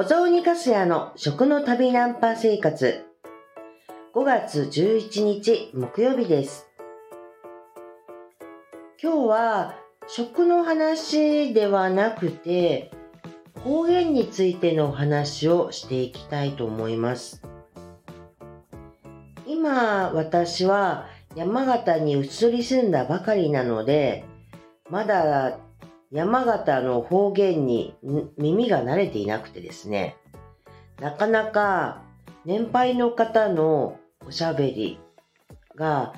お雑煮かすやの食の旅ナンパ生活。5月11日木曜日です。今日は食の話ではなくて方言についてのお話をしていきたいと思います。今私は山形に移り住んだばかりなのでまだ山形の方言に耳が慣れていなくてですね、なかなか年配の方のおしゃべりが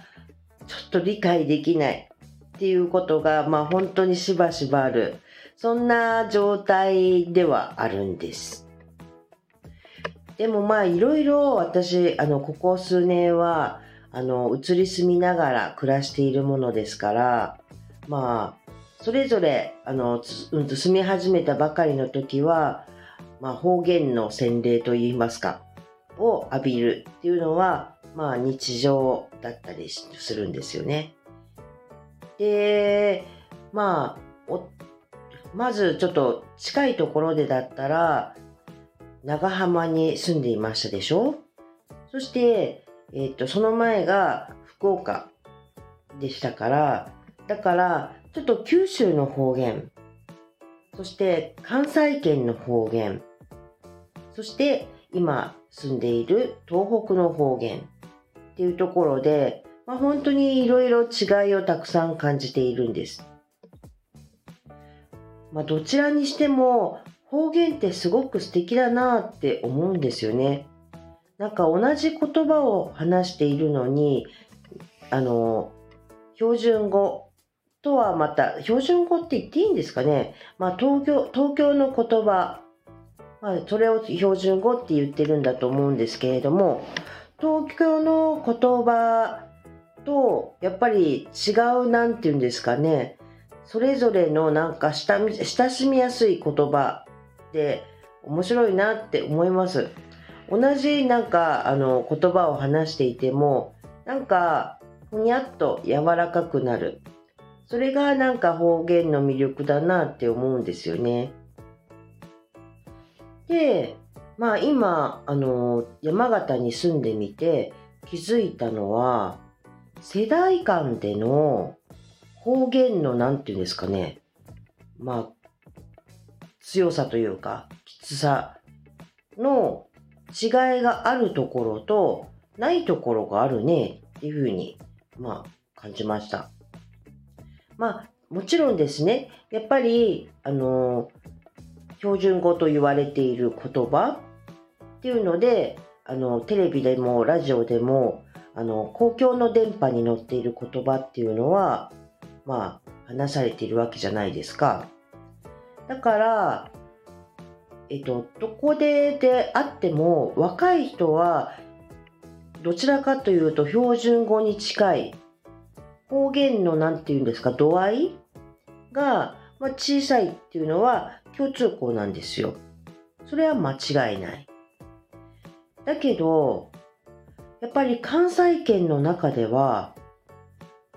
ちょっと理解できないっていうことが、まあ本当にしばしばある。そんな状態ではあるんです。でもまあいろいろ私、あの、ここ数年は、あの、移り住みながら暮らしているものですから、まあ、それぞれあの、うん、住み始めたばかりの時は、まあ、方言の洗礼といいますかを浴びるっていうのは、まあ、日常だったりするんですよね。でまあまずちょっと近いところでだったら長浜に住んでいましたでしょ？そして、えっ、とその前が福岡でしたからだからちょっと九州の方言、そして関西圏の方言、そして今住んでいる東北の方言っていうところで、まあ、本当にいろいろ違いをたくさん感じているんです。まあ、どちらにしても方言ってすごく素敵だなって思うんですよね。なんか同じ言葉を話しているのに、あの、標準語とはまた、標準語って言っていいんですかね？まあ、東京、東京の言葉、まあ、それを標準語って言ってるんだと思うんですけれども、東京の言葉と、やっぱり違う、なんて言うんですかね？それぞれのなんか親しみやすい言葉って面白いなって思います。同じなんかあの言葉を話していても、なんかふにゃっと柔らかくなる。それがなんか方言の魅力だなって思うんですよね。で、まあ今、あの、山形に住んでみて気づいたのは、世代間での方言のなんていうんですかね、まあ、強さというか、きつさの違いがあるところとないところがあるねっていうふうに、まあ、感じました。まあ、もちろんですね、やっぱり、あの、標準語と言われている言葉っていうので、あの、テレビでもラジオでも、あの、公共の電波に乗っている言葉っていうのは、まあ、話されているわけじゃないですか。だから、えっと、どこでであっても、若い人は、どちらかというと標準語に近い方言の何て言うんですか、度合いが、まあ、小さいっていうのは共通項なんですよ。それは間違いない。だけど、やっぱり関西圏の中では、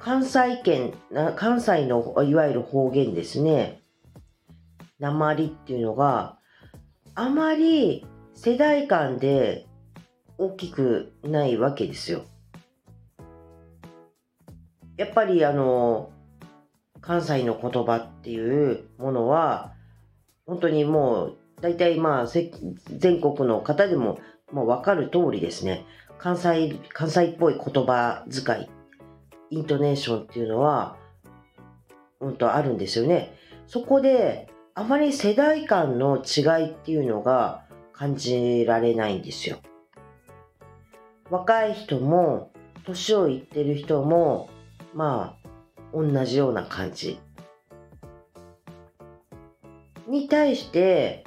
関西圏、関西のいわゆる方言ですね。鉛っていうのがあまり世代間で大きくないわけですよ。やっぱりあの、関西の言葉っていうものは、本当にもう、大体まあ、全国の方でも、もう分かる通りですね。関西、関西っぽい言葉遣い、イントネーションっていうのは、本当あるんですよね。そこで、あまり世代間の違いっていうのが感じられないんですよ。若い人も、年をいってる人も、まあ、同じような感じ。に対して、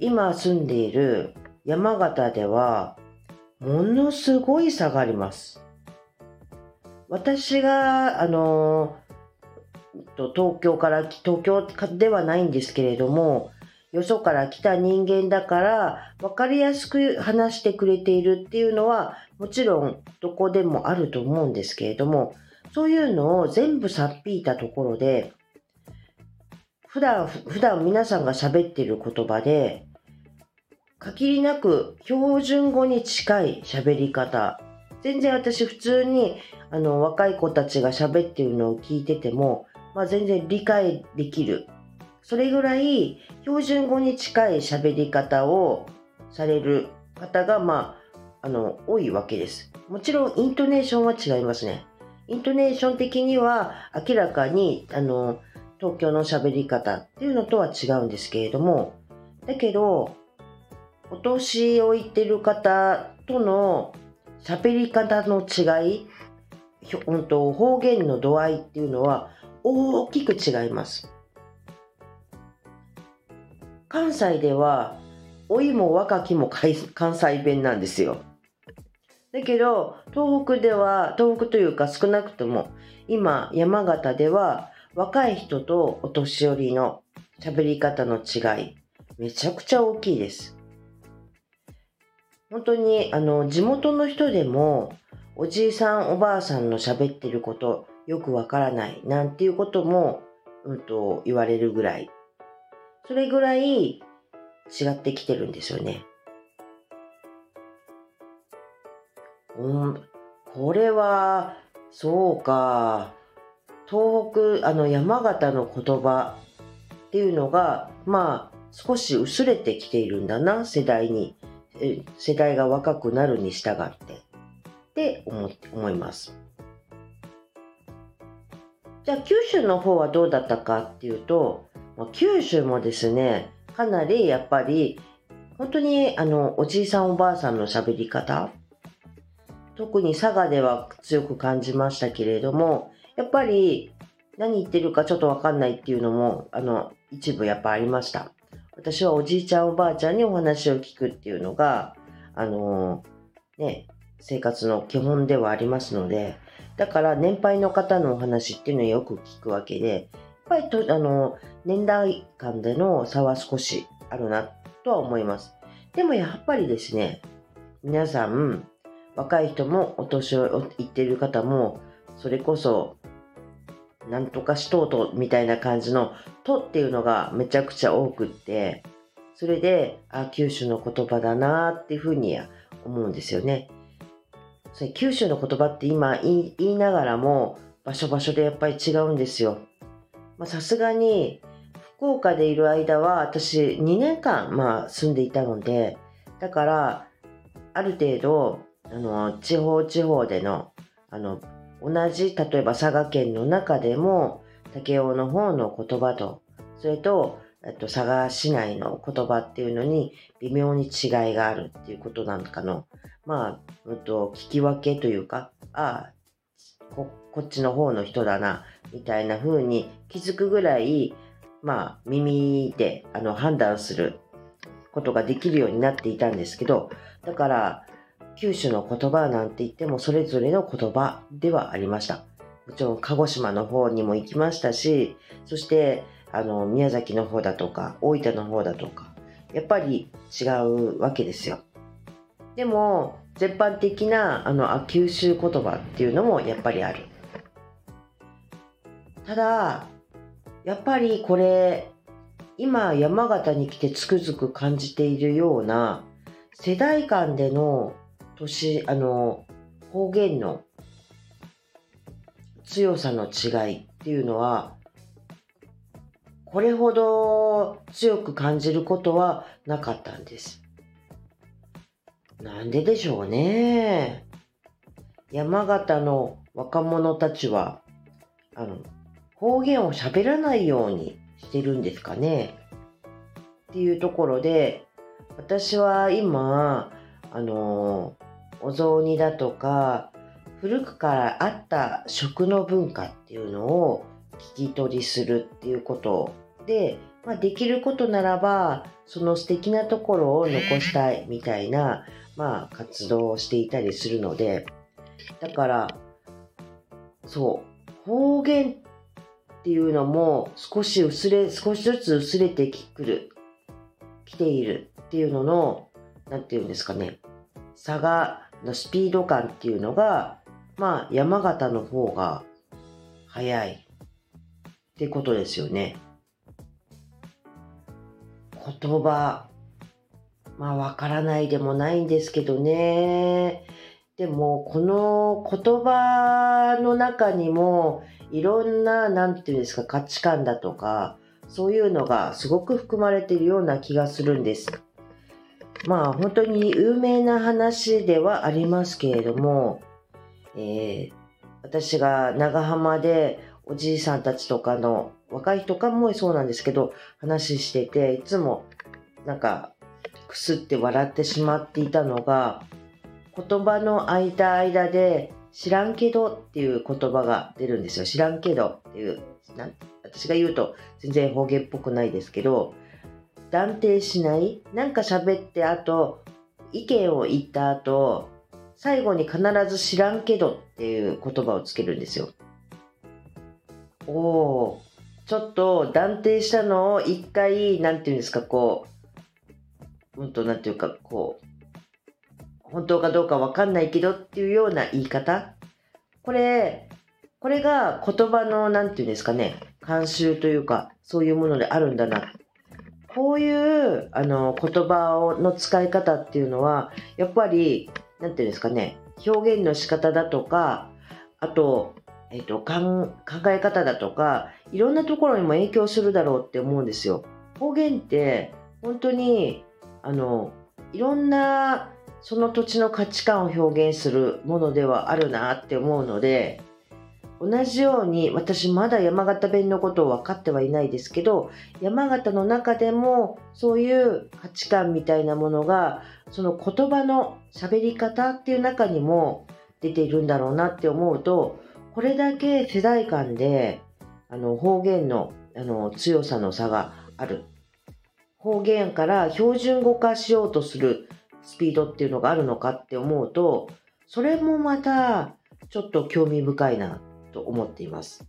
今住んでいる山形では、ものすごい差があります。私が、あの、東京から、東京ではないんですけれども、よそから来た人間だから分かりやすく話してくれているっていうのはもちろんどこでもあると思うんですけれどもそういうのを全部さっぴいたところで、普段、普段皆さんが喋っている言葉で、限りなく標準語に近い喋り方。全然私普通にあの若い子たちが喋ってるのを聞いてても、まあ、全然理解できる。それぐらい標準語に近い喋り方をされる方が、まあ、あの、多いわけです。もちろんイントネーションは違いますね。イントネーション的には明らかに、あの、東京の喋り方っていうのとは違うんですけれども、だけど、お年をいってる方との喋り方の違い、本当方言の度合いっていうのは大きく違います。関西では老いも若きも関西弁なんですよ。だけど東北では東北というか少なくとも今山形では若い人とお年寄りの喋り方の違いめちゃくちゃ大きいです。本当にあの地元の人でもおじいさんおばあさんの喋ってることよくわからないなんていうことも、うんと言われるぐらいそれぐらい違ってきてるんですよね。うん、これは、そうか。東北、あの山形の言葉っていうのが、まあ、少し薄れてきているんだな、世代に。世代が若くなるに従って。って思思います。じゃあ九州の方はどうだったかっていうと、九州もですね、かなりやっぱり、本当にあの、おじいさんおばあさんの喋り方、特に佐賀では強く感じましたけれども、やっぱり何言ってるかちょっとわかんないっていうのも、あの、一部やっぱありました。私はおじいちゃんおばあちゃんにお話を聞くっていうのが、あのね、生活の基本ではありますので、だから年配の方のお話っていうのをよく聞くわけでやっ、ぱりとあの年代間での差は少しあるなとは思います。でもやっぱりですね、皆さん、若い人もお年をいっている方も、それこそ、なんとかしとうとみたいな感じの、とっていうのがめちゃくちゃ多くって、それで、あ、九州の言葉だなっていうふうに思うんですよね。それ九州の言葉って今言いながらも、場所場所でやっぱり違うんですよ。さすがに福岡でいる間は私2年間、まあ、住んでいたのでだからある程度あの地方地方でのあの同じ例えば佐賀県の中でも武雄の方の言葉とそれとと佐賀市内の言葉っていうのに微妙に違いがあるっていうことなんかのまあ、うんと、聞き分けというかああこっちの方の人だなみたいな風に気づくぐらい、まあ、耳であの判断することができるようになっていたんですけど、だから、九州の言葉なんて言ってもそれぞれの言葉ではありました。もちろん鹿児島の方にも行きましたし、そしてあの宮崎の方だとか大分の方だとか、やっぱり違うわけですよ。でも全般的なあの九州言葉っていうのもやっぱりある。ただ、やっぱりこれ、今山形に来てつくづく感じているような世代間での年、あの、方言の強さの違いっていうのは、これほど強く感じることはなかったんです。なんででしょうね。山形の若者たちは、あの、方言を喋らないようにしてるんですかねっていうところで私は今あのお雑煮だとか古くからあった食の文化っていうのを聞き取りするっていうことで、まあ、できることならばその素敵なところを残したいみたいな、まあ、活動をしていたりするので。だからそう方言っていうのも少し薄れ、少しずつ薄れてくる、来ているっていうのの、なんていうんですかね、差が、のスピード感っていうのが、まあ山形の方が早いってことですよね。言葉、まあわからないでもないんですけどね。でもこの言葉の中にもいろんな、なんていうんですか、価値観だとか、そういうのがすごく含まれているような気がするんです。まあ本当に有名な話ではありますけれども、えー、私が長浜でおじいさんたちとかの若い人かもそうなんですけど話してていつもなんかくすって笑ってしまっていたのが言葉の間間で知らんけどっていう言葉が出るんですよ。知らんけどっていう私が言うと全然方言っぽくないですけど断定しないなんか喋ってあと意見を言った後最後に必ず知らんけどっていう言葉をつけるんですよ。おおちょっと断定したのを一回、なんていうんですか、こう、本当なんていうか、こう、本当かどうかわかんないけどっていうような言い方。これ、これが言葉の、なんていうんですかね、慣習というか、そういうものであるんだなっ。こういう、あの、言葉をの使い方っていうのは、やっぱり、なんていうんですかね、表現の仕方だとか、あと、えっと、考え方だとか、いろんなところにも影響するだろうって思うんですよ。方言って、本当に、あの、いろんな、その土地の価値観を表現するものではあるなって思うので、同じように私まだ山形弁のことを分かってはいないですけど山形の中でもそういう価値観みたいなものがその言葉の喋り方っていう中にも出ているんだろうなって思うとこれだけ世代間であの方言のあの強さの差がある。方言から標準語化しようとするスピードっていうのがあるのかって思うとそれもまたちょっと興味深いな。と思っています。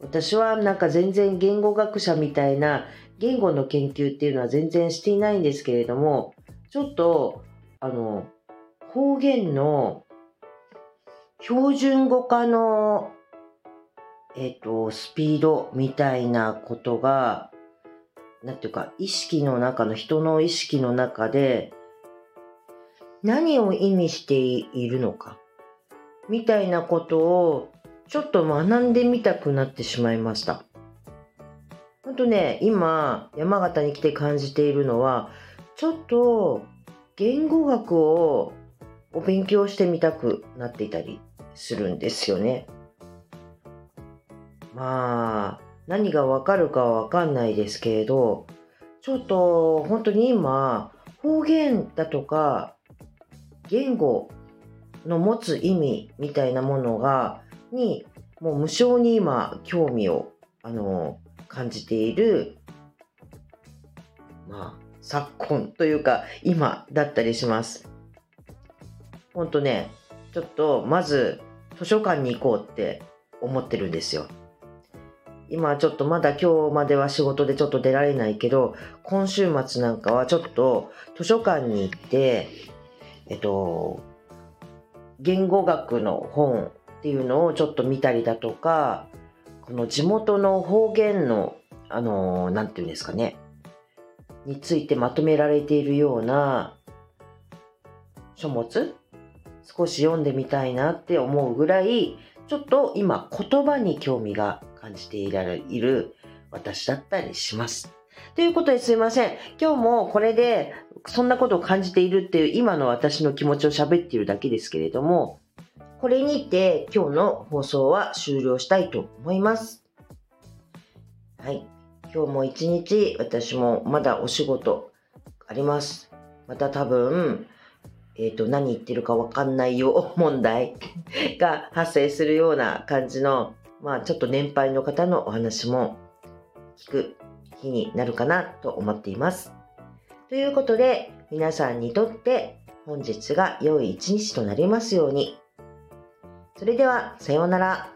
私はなんか全然言語学者みたいな言語の研究っていうのは全然していないんですけれども、ちょっとあの方言の標準語化のえっ、と、スピードみたいなことが、なんていうか、意識の中の、人の意識の中で、何を意味しているのか、みたいなことをちょっと学んでみたくなってしまいました。ほんとね、今、山形に来て感じているのは、ちょっと言語学をお勉強してみたくなっていたりするんですよね。まあ、何がわかるかわかんないですけれど、ちょっと本当に今、方言だとか、言語の持つ意味みたいなものがにもう無償に今興味をあの感じている、まあ、昨今というか今だったりします。ほんとね、ちょっとまず図書館に行こうって思ってるんですよ。今ちょっとまだ今日までは仕事でちょっと出られないけど、今週末なんかはちょっと図書館に行って、えっと、言語学の本っていうのをちょっと見たりだとか、この地元の方言の、あの、なんていうんですかね、についてまとめられているような書物少し読んでみたいなって思うぐらい、ちょっと今言葉に興味が感じていられる私だったりします。ということですいません。今日もこれでそんなことを感じているっていう今の私の気持ちを喋っているだけですけれども、これにて今日の放送は終了したいと思います。はい。今日も一日私もまだお仕事あります。また多分、えっ、ー、と、何言ってるかわかんないよ問題 が発生するような感じの、まあちょっと年配の方のお話も聞く日になるかなと思っています。ということで、皆さんにとって本日が良い一日となりますように。それでは、さようなら。